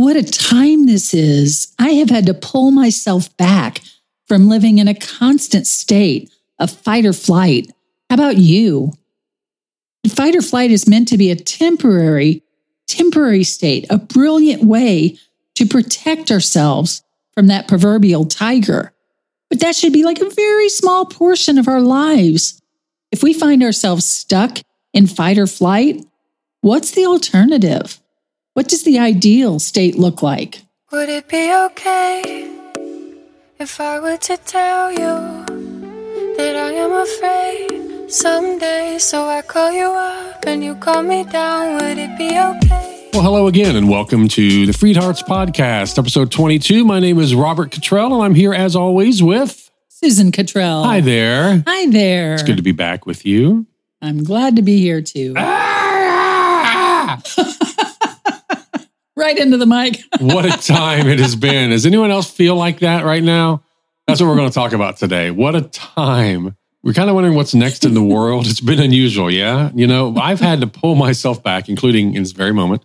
what a time this is. I have had to pull myself back from living in a constant state of fight or flight. How about you? Fight or flight is meant to be a temporary, temporary state, a brilliant way to protect ourselves from that proverbial tiger. But that should be like a very small portion of our lives. If we find ourselves stuck in fight or flight, what's the alternative? What does the ideal state look like? Would it be okay if I were to tell you that I am afraid someday? So I call you up and you call me down. Would it be okay? Well, hello again, and welcome to the Freed Hearts Podcast, episode 22. My name is Robert Cottrell, and I'm here as always with Susan Cottrell. Hi there. Hi there. It's good to be back with you. I'm glad to be here too. Ah! Right into the mic. what a time it has been. Does anyone else feel like that right now? That's what we're going to talk about today. What a time. We're kind of wondering what's next in the world. It's been unusual, yeah? You know, I've had to pull myself back, including in this very moment.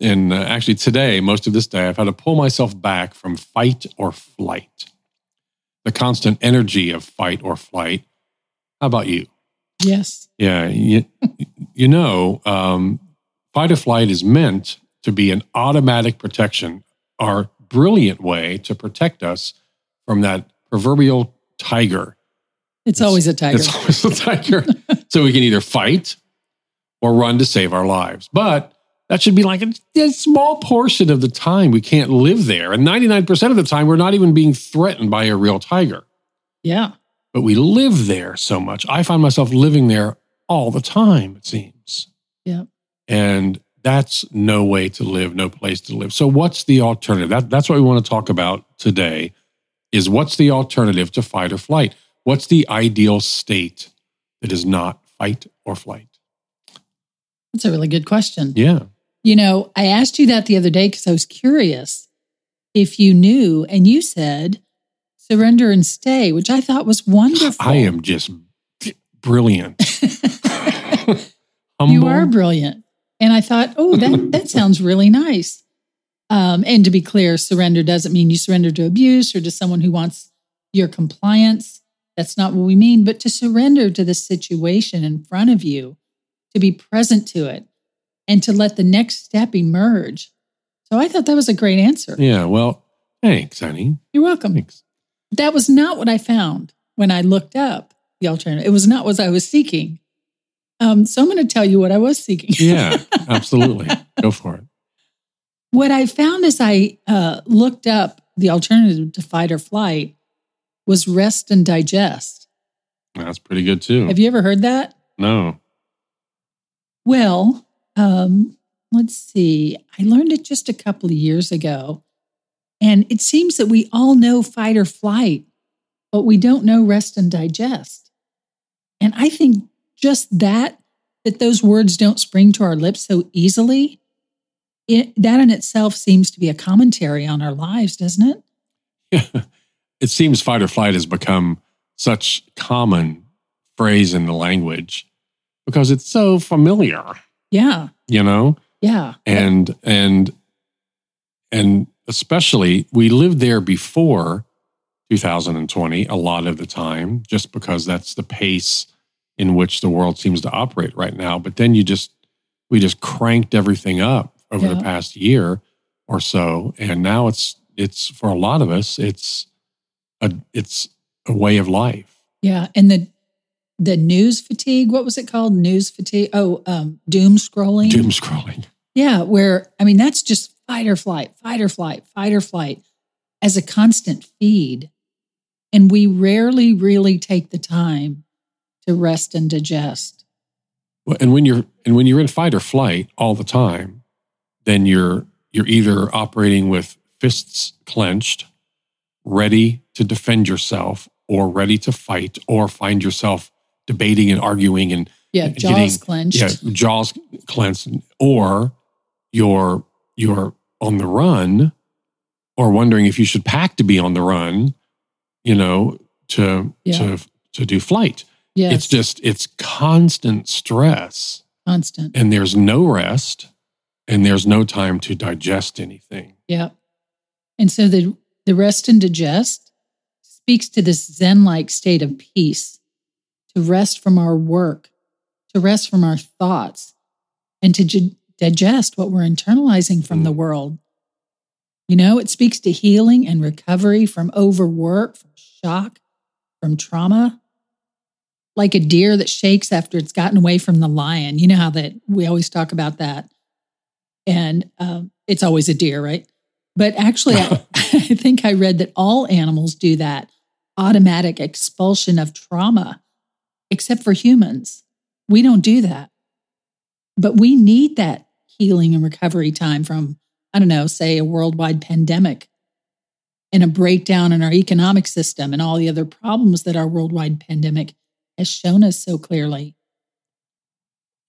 And uh, actually, today, most of this day, I've had to pull myself back from fight or flight, the constant energy of fight or flight. How about you? Yes. Yeah. You, you know, um, fight or flight is meant to be an automatic protection, our brilliant way to protect us from that proverbial tiger. It's, always a tiger. It's always a tiger. so we can either fight or run to save our lives. But that should be like a, a, small portion of the time we can't live there. And 99% of the time, we're not even being threatened by a real tiger. Yeah. But we live there so much. I find myself living there all the time, it seems. Yeah. And that's no way to live, no place to live. So what's the alternative? That, that's what we want to talk about today is what's the alternative to fight or flight? What's the ideal state that is not fight or flight? That's a really good question. Yeah. You know, I asked you that the other day because I was curious if you knew, and you said surrender and stay, which I thought was wonderful. I am just brilliant. you are brilliant. And I thought, oh, that, that sounds really nice. Um, and to be clear, surrender doesn't mean you surrender to abuse or to someone who wants your compliance. That's not what we mean, but to surrender to the situation in front of you, to be present to it, and to let the next step emerge. So I thought that was a great answer. Yeah. Well, thanks, honey. You're welcome. Thanks. That was not what I found when I looked up the alternative. It was not what I was seeking. Um, so I'm going to tell you what I was seeking. yeah, absolutely. Go for it. What I found as I uh, looked up the alternative to fight or flight was rest and digest. That's pretty good too. Have you ever heard that? No. Well, um, let's see. I learned it just a couple of years ago. And it seems that we all know fight or flight, but we don't know rest and digest. And I think just that, that those words don't spring to our lips so easily, it, that in itself seems to be a commentary on our lives, doesn't it? Yeah. It seems fight or flight has become such common phrase in the language because it's so familiar. Yeah. You know? Yeah. And and and especially we lived there before 2020 a lot of the time just because that's the pace in which the world seems to operate right now. But then you just we just cranked everything up over Yeah. the past year or so, and now it's it's for a lot of us it's a it's a way of life. Yeah. And the the news fatigue, what was it called? News fatigue. Oh, um, doom scrolling. Doom scrolling. Yeah, where I mean that's just fight or flight, fight or flight, fight or flight as a constant feed. And we rarely really take the time to rest and digest. Well, and when you're and when you're in fight or flight all the time, then you're you're either operating with fists clenched, ready to defend yourself, or ready to fight, or find yourself debating and arguing and Yeah, Getting- jaws clenched. yeah, jaws clenched, or you're you're on the run, or wondering if you should pack to be on the run, you know, to Yeah. to to do flight. Yes, It's just it's constant stress constant. and there's no rest and there's no time to digest anything. Yeah. And so the, the rest and digest speaks to this Zen like state of peace, to rest from our work, to rest from our thoughts, and to gi- digest what we're internalizing from the Mm. world. You know, it speaks to healing and recovery from overwork, from shock, from trauma. Like a deer that shakes after it's gotten away from the lion. You know how that we always talk about that. And um, it's always a deer, right? But actually, I, I think I read that all animals do that automatic expulsion of trauma, except for humans. We don't do that. But we need that healing and recovery time from, I don't know, say a worldwide pandemic and a breakdown in our economic system and all the other problems that our worldwide pandemic has shown us so clearly.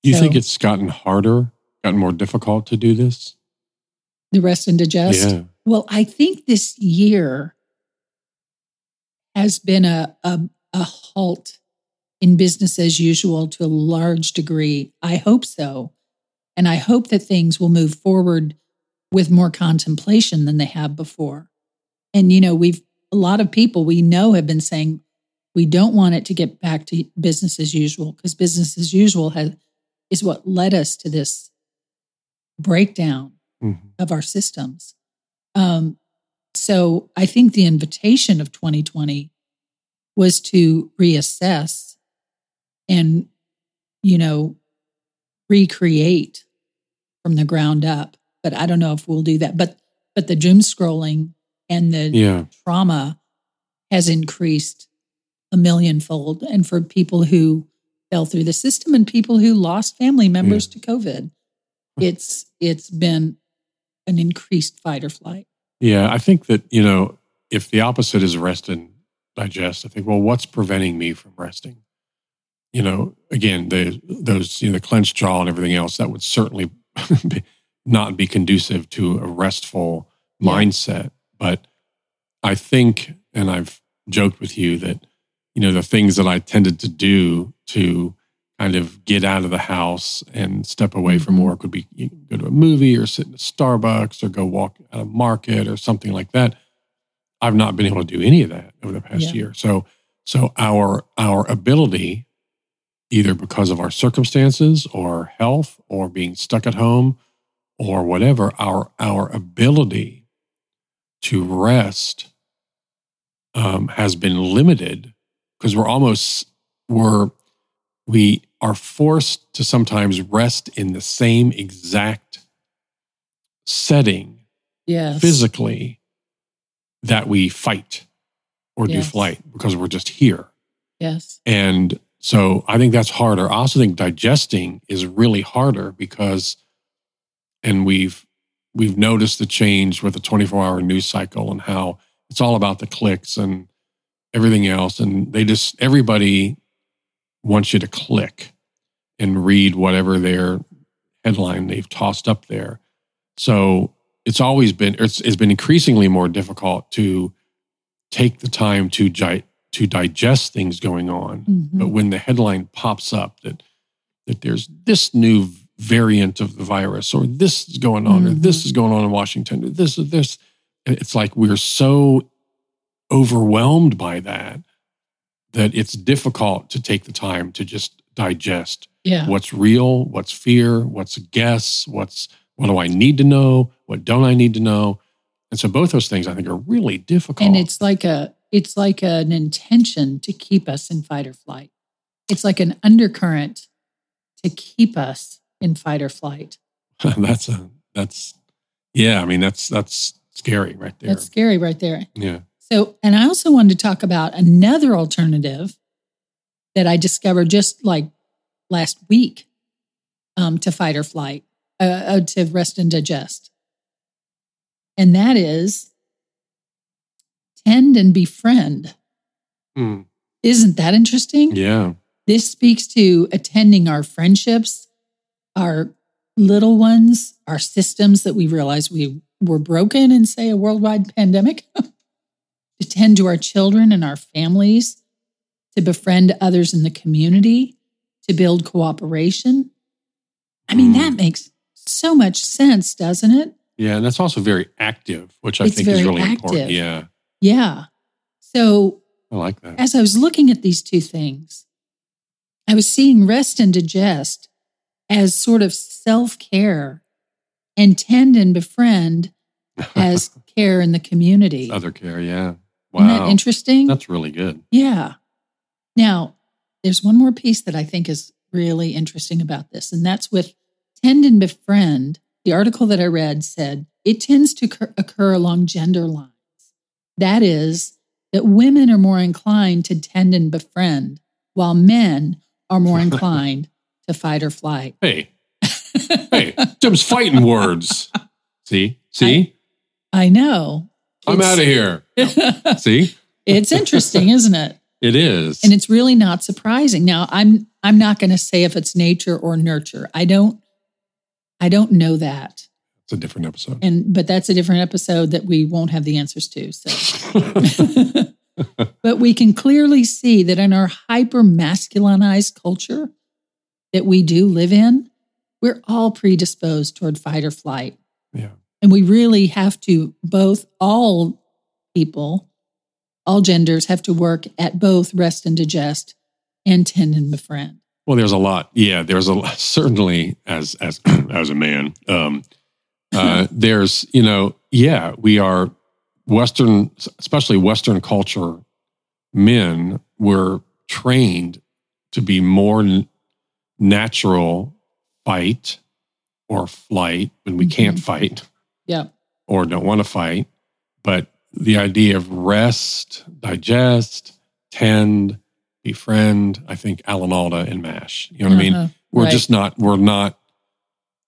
Do you So- think it's gotten harder, gotten more difficult to do this? The rest and digest. Yeah. Well, I think this year has been a, a, a halt in business as usual to a large degree. I hope so. And I hope that things will move forward with more contemplation than they have before. And, you know, we've a lot of people we know have been saying we don't want it to get back to business as usual because business as usual has, is what led us to this breakdown Mhm. of our systems. Um, so I think the invitation of 2020 was to reassess and, you know, recreate from the ground up. But I don't know if we'll do that. But but the doom scrolling and the Yeah. trauma has increased a millionfold. And for people who fell through the system and people who lost family members to COVID, it's it's been an increased fight or flight. Yeah. I think that, you know, if the opposite is rest and digest, I think, well, what's preventing me from resting? You know, again, the those, you know, the clenched jaw and everything else, that would certainly be, not be conducive to a restful Yeah. mindset. But I think, and I've joked with you that, you know, the things that I tended to do to kind of get out of the house and step away from Mhm. work would be you know, go to a movie or sit in a Starbucks or go walk at a market or something like that. I've not been able to do any of that over the past Yeah. year. So, so our our ability, either because of our circumstances or health or being stuck at home or whatever, our our ability to rest um, has been limited because we're almost we're we are forced to sometimes rest in the same exact setting Yes. physically that we fight or do Yes. flight because we're just here. Yes. And so I think that's harder. I also think digesting is really harder because and we've we've noticed the change with the 24-hour news cycle and how it's all about the clicks and everything else and they just everybody wants you to click and read whatever their headline they've tossed up there. So it's always been it's, it's been increasingly more difficult to take the time to gi- to digest things going on. Mhm. But when the headline pops up that that there's this new variant of the virus, or this is going on, or this is going on in Washington, or this is this, it's like we're so overwhelmed by that that it's difficult to take the time to just digest yeah. what's real, what's fear, what's a guess, what's what do I need to know, what don't I need to know, and so both those things I think are really difficult. And it's like a it's like an intention to keep us in fight or flight. It's like an undercurrent to keep us in fight or flight. that's a that's yeah. I mean that's that's scary right there. That's scary right there. yeah. So, and I also wanted to talk about another alternative that I discovered just like last week um, to fight or flight, uh, uh, to rest and digest. And that is tend and befriend. Mm, Isn't that interesting? yeah. This speaks to attending our friendships, our little ones, our systems that we realize we were broken in, say, a worldwide pandemic, to tend to our children and our families, to befriend others in the community, to build cooperation. I mean, Mm. that makes so much sense, doesn't it? Yeah, and that's also very active, which I It's think is really active. important. Yeah, Yeah. So I like that. as I was looking at these two things, I was seeing rest and digest as sort of self care and tend and befriend as care in the community. Other care, yeah. Isn't that interesting? that's really good. Yeah. Now, there's one more piece that I think is really interesting about this, and that's with tend and befriend. The article that I read said it tends to occur, occur along gender lines. That is, that women are more inclined to tend and befriend, while men are more inclined to fight or flight. Hey, hey, Jim's fighting words. See, see, I know. I'm out of here. See, it's interesting, isn't it? it is. and it's really not surprising. Now i'm i'm not going to say if it's nature or nurture. I don't i don't know that. It's a different episode. and but that's a different episode that we won't have the answers to so. But we can clearly see that in our hyper masculinized culture that we do live in we're all predisposed toward fight or flight. Yeah, and we really have to both all people all genders have to work at both rest and digest and tend and befriend Well, there's a lot. Yeah, there's a lot- certainly as as as a man. Um, uh, there's you know, yeah, we are Western, especially Western culture. Men were trained to be more n- natural fight or flight when we can't Mhm. fight yeah or don't want to fight. But the idea of rest, digest, tend, befriend, I think Alan Alda and MASH. You know what I mean? Uh-huh. We're Right. just not, we're not,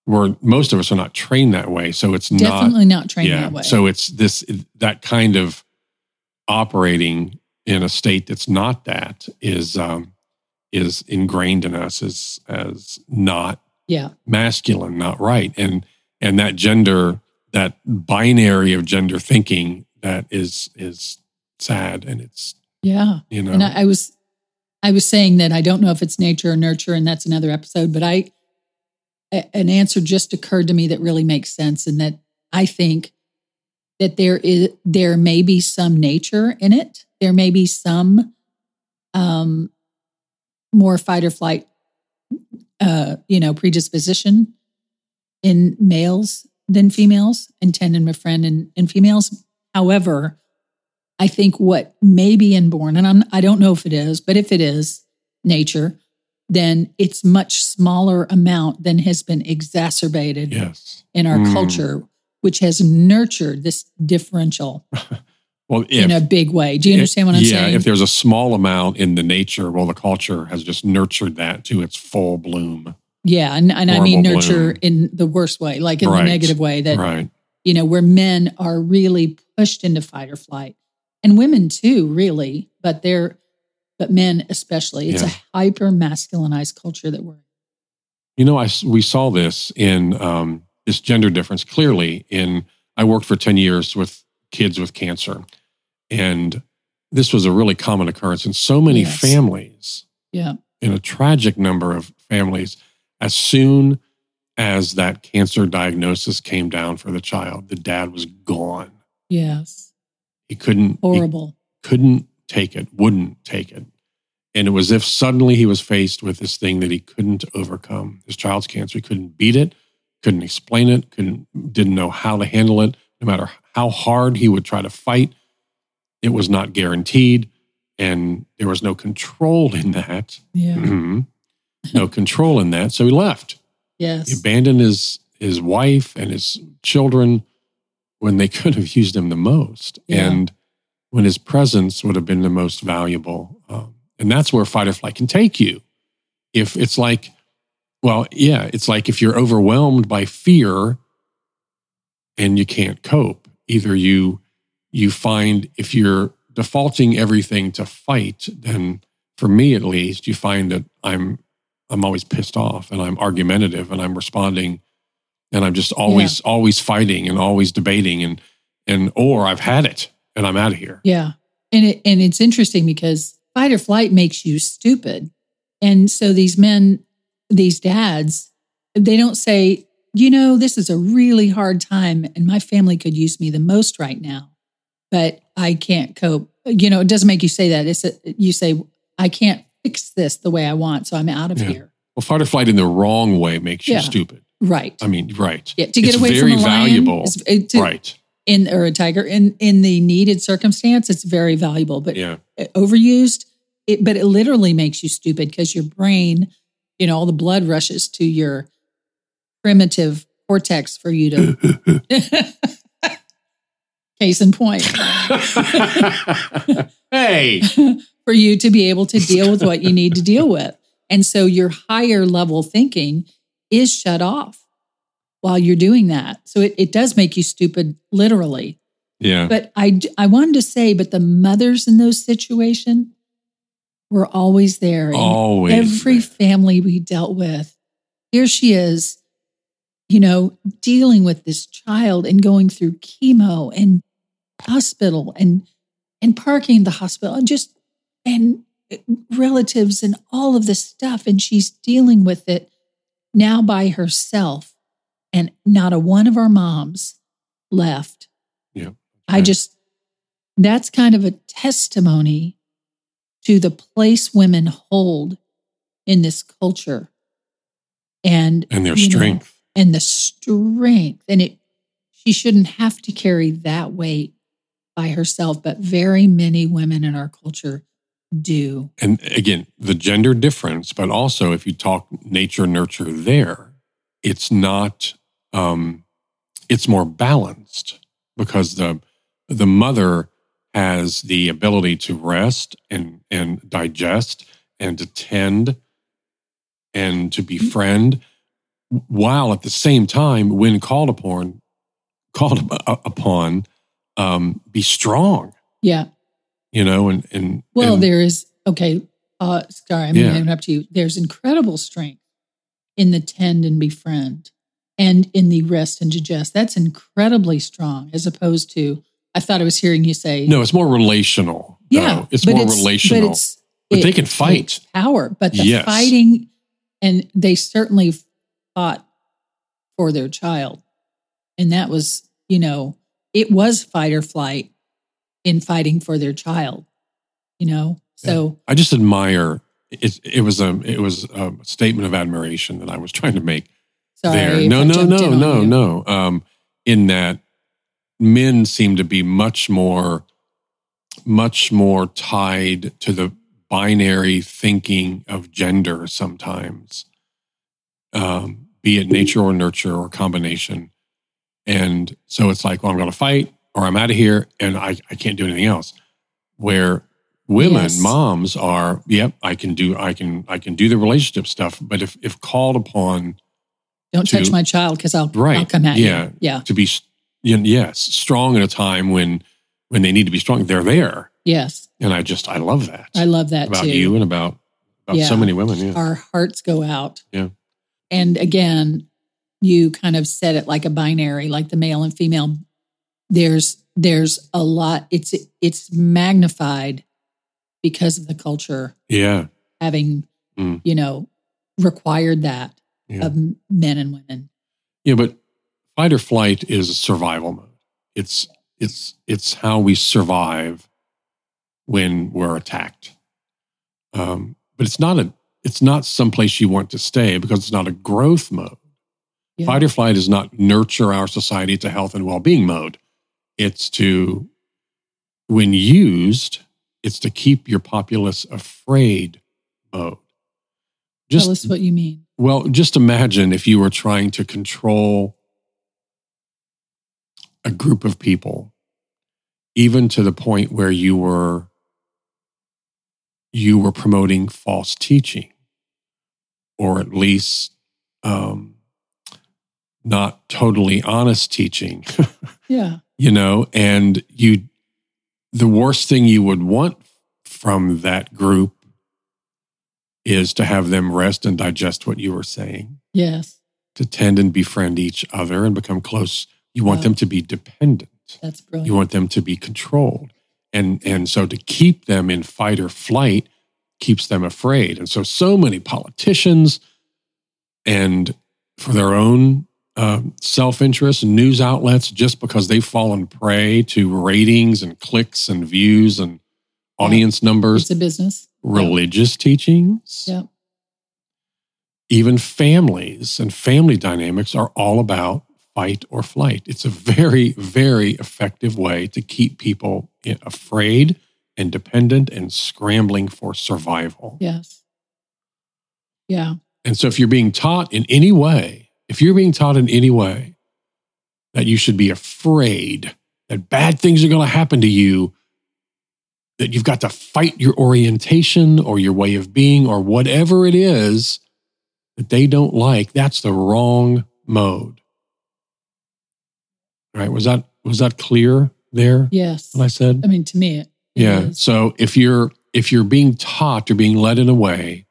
we're, most of us are not trained that way. So it's not, definitely not trained yeah. that way So it's this, that kind of operating in a state that's not that is, um, is ingrained in us as, as not yeah masculine, not right. And and that gender, that binary of gender thinking that is is sad and it's yeah. you know. And I, I was i was saying that i don't know if it's nature or nurture and that's another episode but i an answer just occurred to me that really makes sense and that i think that there is there may be some nature in it. There may be some um more fight or flight uh you know predisposition in males than females and tend and befriend in, in females however i think what may be inborn and I'm, i don't know if it is but if it is nature then it's much smaller amount than has been exacerbated yes. in our Mm. culture which has nurtured this differential Well, if in a big way do you understand what i'm yeah, saying if there's a small amount in the nature, well, the culture has just nurtured that to its full bloom. yeah and, and i mean nurture bloom. in the worst way like in Right. the negative way that right. You know, where men are really pushed into fight or flight and women too, really, but they're, but men especially. It's Yeah. a hyper masculinized culture that we're in. You know, I we saw this in um, this gender difference clearly. In I worked for ten years with kids with cancer, and this was a really common occurrence in so many Yes. families. Yeah. in a tragic number of families as soon as that cancer diagnosis came down for the child the dad was gone Yes. he couldn't he Horrible. couldn't take it wouldn't take it and it was as if suddenly he was faced with this thing that he couldn't overcome his child's cancer he couldn't beat it couldn't explain it couldn't didn't know how to handle it no matter how hard he would try to fight it was not guaranteed and there was no control in that yeah. No control in that. So he left. He Yes. abandoned his his wife and his children when they could have used him the most, Yeah. and when his presence would have been the most valuable. Um, and that's where fight or flight can take you. If it's like, well, yeah, it's like if you're overwhelmed by fear and you can't cope, either you you find if you're defaulting everything to fight, then for me at least, you find that I'm I'm always pissed off and I'm argumentative and I'm responding and I'm just always always fighting and always debating and and or I've had it and I'm out of here. Yeah. And it, and it's interesting because fight or flight makes you stupid. And so these men, these dads, they don't say, you know, this is a really hard time and my family could use me the most right now, but I can't cope. You know, it doesn't make you say that. It's a, you say, I can't fix this the way I want, so I'm out of Yeah. here. Well, fight or flight in the wrong way makes you Yeah. stupid. Right. I mean, right. Yeah, to get It's away very from a lion, valuable. it- to- right. in or a tiger in in the needed circumstance, it's very valuable. But Yeah. Uh, overused, it but it literally makes you stupid because your brain, you know, all the blood rushes to your primitive cortex for you to. Case in point, hey. For you to be able to deal with what you need to deal with, and so your higher level thinking is shut off while you're doing that. So it, it does make you stupid, literally. Yeah. But I, I wanted to say, but the mothers in those situations were always there. Always. every family we dealt with. Here she is, you know, dealing with this child and going through chemo and hospital and and parking the hospital and just and uh, relatives and all of this stuff. And she's dealing with it now by herself. And not a one of our moms left. Yeah, I just, that's kind of a testimony to the place women hold in this culture and and their you know, strength. and the strength and it she shouldn't have to carry that weight by herself but very many women in our culture do. And again, the gender difference, but also if you talk nature nurture there, it's not um it's more balanced because the the mother has the ability to rest and and digest and to tend and to befriend while at the same time when called upon called upon um be strong. Yeah you know and and well and- there is okay uh sorry i'm Yeah. going to interrupt you there's incredible strength in the tend and befriend and in the rest and digest that's incredibly strong as opposed to i thought i was hearing you say No, it's more relational. yeah though. it's more relational. but, it's, But they can fight. power but the Yes. fighting and they certainly fought for their child and that was you know it was fight or flight in fighting for their child you know so I just admire. It, it was a it was a statement of admiration that I was trying to make sorry there. No, no, no, no, no. Um, in that men seem to be much more much more tied to the binary thinking of gender sometimes, um, be it nature or nurture or combination. And so it's like, well, I'm going to fight or I'm out of here and I, I can't do anything else. Where women, Yes. moms are, yep, I can do, I can, I can do the relationship stuff. But if, if called upon don't to- touch my child because I'll, Right. I'll come at Yeah. you yeah to be, s- you know, yes, strong at a time when, when they need to be strong, they're there. yes And I just, I love that i love that about too you and about, about Yeah. so many women. Yeah. our hearts go out. Yeah. And again, you kind of said it like a binary, like the male and female. There's there's a lot. It's it's magnified because of the culture Yeah. having, Mm. you know, required that Yeah. of men and women. Yeah, but fight or flight is a survival mode. It's it's it's how we survive when we're attacked. Um, but it's not a it's not someplace you want to stay because it's not a growth mode. Yeah. Fight or flight is not nurture our society to health and well being mode. It's to when used, it's to keep your populace afraid mode. Just Tell us what you mean. well, just imagine if you were trying to control a group of people, even to the point where you were you were promoting false teaching, or at least um, not totally honest teaching. Yeah. You know, and you the worst thing you would want from that group is to have them rest and digest what you were saying, Yes. to tend and befriend each other and become close. You want Wow. them to be dependent. That's brilliant. You want them to be controlled. And and so to keep them in fight or flight keeps them afraid. And so so many politicians and for their own um, self interest news outlets just because they've fallen prey to ratings and clicks and views and audience numbers, It's a business. religious teachings, Yep. even families and family dynamics are all about fight or flight. It's a very, very effective way to keep people afraid and dependent and scrambling for survival. Yes. Yeah. And so, if you're being taught in any way, if you're being taught in any way that you should be afraid that bad things are going to happen to you, that you've got to fight your orientation or your way of being or whatever it is that they don't like, that's the wrong mode. All right? Was that was that clear there? Yes. What I said? I mean, to me, it, it Yeah. is. So if you're if you're being taught or being led in a way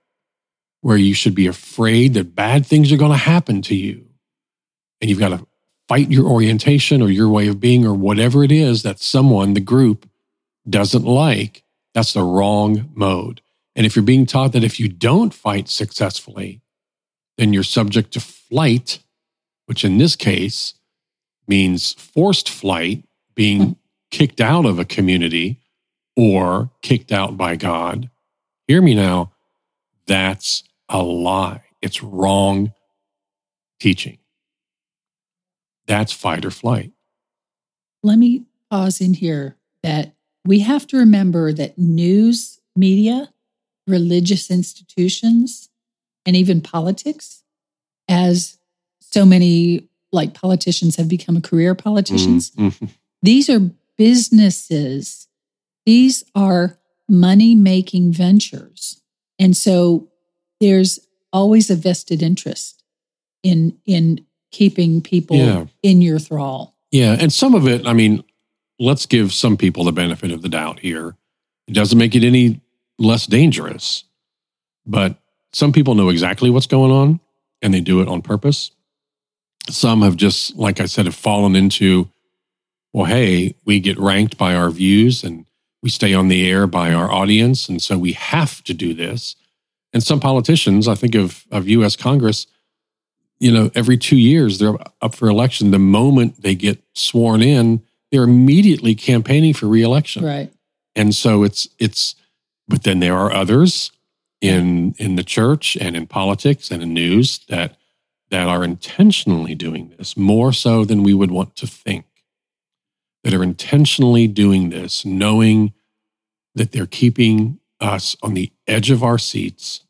where you should be afraid that bad things are going to happen to you, and you've got to fight your orientation or your way of being or whatever it is that someone, the group, doesn't like, that's the wrong mode. And if you're being taught that if you don't fight successfully, then you're subject to flight, which in this case means forced flight, being kicked out of a community or kicked out by God. Hear me now. That's a lie. It's wrong teaching. That's fight or flight. Let me pause in here that we have to remember that news media, religious institutions, and even politics, as so many like politicians have become career politicians, Mhm. these are businesses. These are money making ventures. And so there's always a vested interest in in keeping people Yeah. in your thrall. Yeah. And some of it, I mean, let's give some people the benefit of the doubt here. It doesn't make it any less dangerous, but some people know exactly what's going on and they do it on purpose. Some have just, like I said, have fallen into, well, hey, we get ranked by our views and we stay on the air by our audience. And so we have to do this. And some politicians, I think of, of US Congress, you know, every two years they're up for election. The moment they get sworn in, they're immediately campaigning for reelection. Right. And so it's it's but then there are others in in the church and in politics and in news that that are intentionally doing this more so than we would want to think. That are intentionally doing this knowing that they're keeping us on the edge of our seats,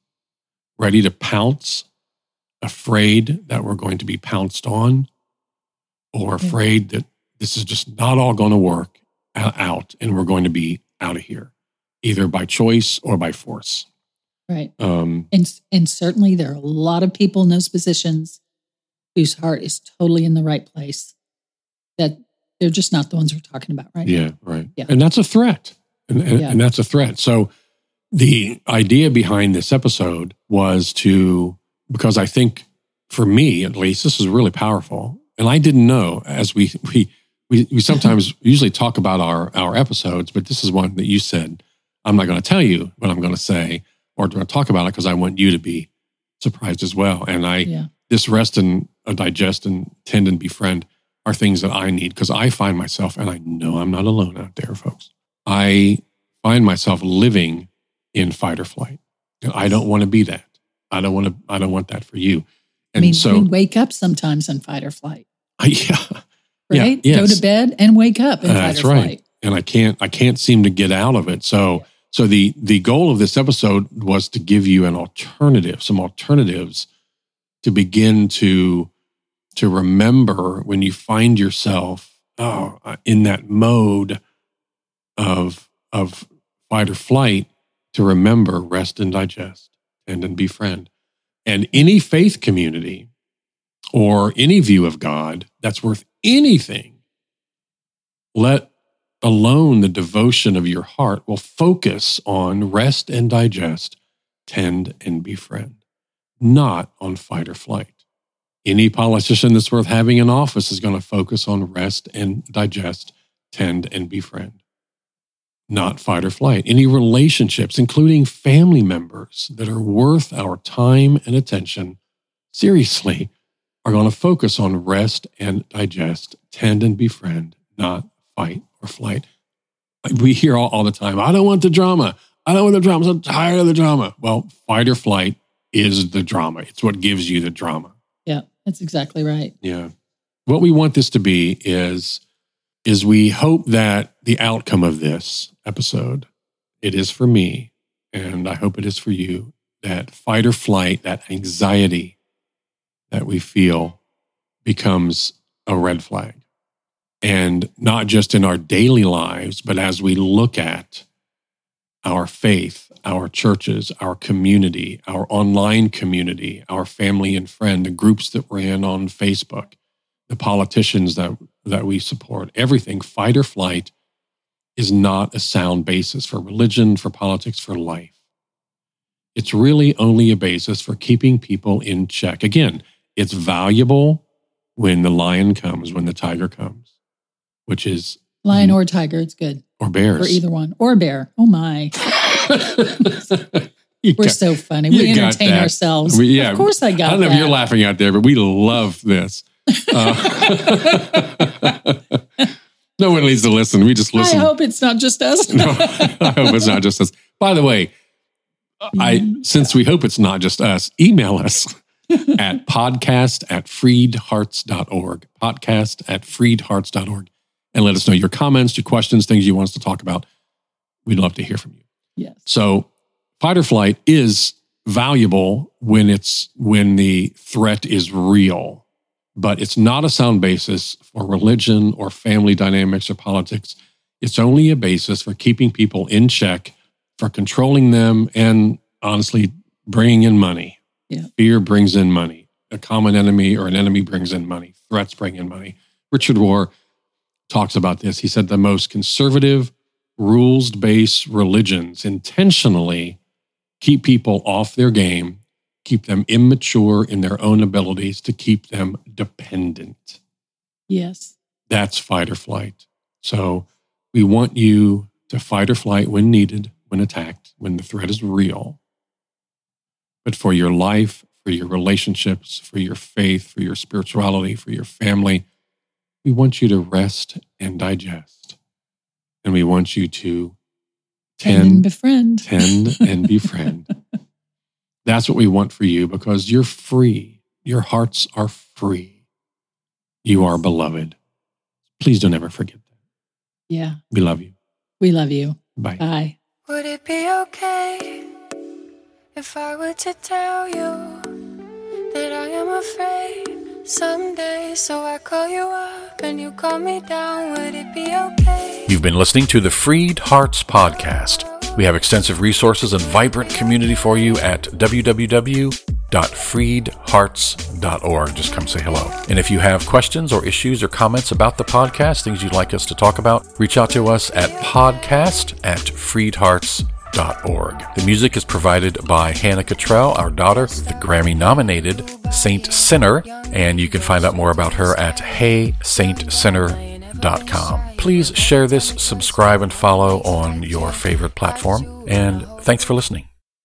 ready to pounce, afraid that we're going to be pounced on, or afraid that this is just not all going to work out and we're going to be out of here, either by choice or by force. Right. Um, And and certainly there are a lot of people in those positions whose heart is totally in the right place. That they're just not the ones we're talking about, right? yeah, right. Yeah. And that's a threat. And, and, Yeah. and that's a threat. So the idea behind this episode was to, because I think for me at least, this is really powerful. And I didn't know as we, we, we, we sometimes usually talk about our, our episodes, but this is one that you said, I'm not going to tell you what I'm going to say or to talk about it because I want you to be surprised as well. And I, Yeah. this rest and uh, digest and tend and befriend are things that I need because I find myself, and I know I'm not alone out there, folks. I find myself living in fight or flight. And I don't want to be that. I don't want to. I don't want that for you. I mean, so, we wake up sometimes in fight or flight, yeah, Yeah, right? yes. Go to bed and wake up in Uh, fight that's or right. flight. and I can't. I can't seem to get out of it. So, so the the goal of this episode was to give you an alternative, some alternatives to begin to to remember when you find yourself oh, uh, in that mode of of fight or flight to remember rest and digest and then befriend. And any faith community or any view of god that's worth anything let alone the devotion of your heart will focus on rest and digest tend and befriend not on fight or flight. Any politician that's worth having in office is going to focus on rest and digest, tend and befriend, not fight or flight. Any relationships, including family members that are worth our time and attention, seriously, are going to focus on rest and digest, tend and befriend, not fight or flight. We hear all, all the time, I don't want the drama. I don't want the drama. I'm tired of the drama. Well, fight or flight is the drama. It's what gives you the drama. Yeah, that's exactly right. Yeah. What we want this to be is is we hope that the outcome of this episode it is for me and I hope it is for you that fight or flight, that anxiety that we feel becomes a red flag. And not just in our daily lives, but as we look at our faith, our churches, our community, our online community, our family and friend, the groups that we're in on Facebook, the politicians that, that we support, everything, fight or flight, is not a sound basis for religion, for politics, for life. It's really only a basis for keeping people in check. Again, it's valuable when the lion comes, when the tiger comes, which is lion or tiger. It's good. Or bears. Or either one. Or bear. Oh my. We're got, so funny. We entertain ourselves. We, yeah, of course I got I don't know that. if you're laughing out there, but we love this. Uh, no one needs to listen. We just listen. I hope it's not just us. no, I hope it's not just us. By the way, I since we hope it's not just us, email us at podcast at freedhearts.org. Podcast at freedhearts.org. And let us know your comments, your questions, things you want us to talk about. We'd love to hear from you. Yes. So fight or flight is valuable when it's when the threat is real but it's not a sound basis for religion or family dynamics or politics. It's only a basis for keeping people in check, for controlling them, and honestly, bringing in money. Yeah. Fear brings in money. A common enemy or an enemy brings in money. Threats bring in money. Richard Rohr talks about this. He said the most conservative, rules based religions intentionally keep people off their game keep them immature in their own abilities, to keep them dependent. Yes. That's fight or flight. So we want you to fight or flight when needed, when attacked, when the threat is real. But for your life, for your relationships, for your faith, for your spirituality, for your family, we want you to rest and digest. And we want you to tend, and befriend. Tend and befriend. That's what we want for you because you're free. Your hearts are free. You are beloved. Please don't ever forget that. Yeah. We love you. We love you. Bye. Bye. Would it be okay if I were to tell you that I am afraid someday? So I call you up and you call me down. Would it be okay? You've been listening to the Freed Hearts Podcast. We have extensive resources and vibrant community for you at www.freedhearts.org. Just come say hello. And if you have questions or issues or comments about the podcast, things you'd like us to talk about, reach out to us at podcast at freedhearts.org. The music is provided by Hannah Cottrell, our daughter, the Grammy nominated Saint Sinner, and you can find out more about her at heysaintsinner.com Please share this, subscribe, and follow on your favorite platform. And thanks for listening.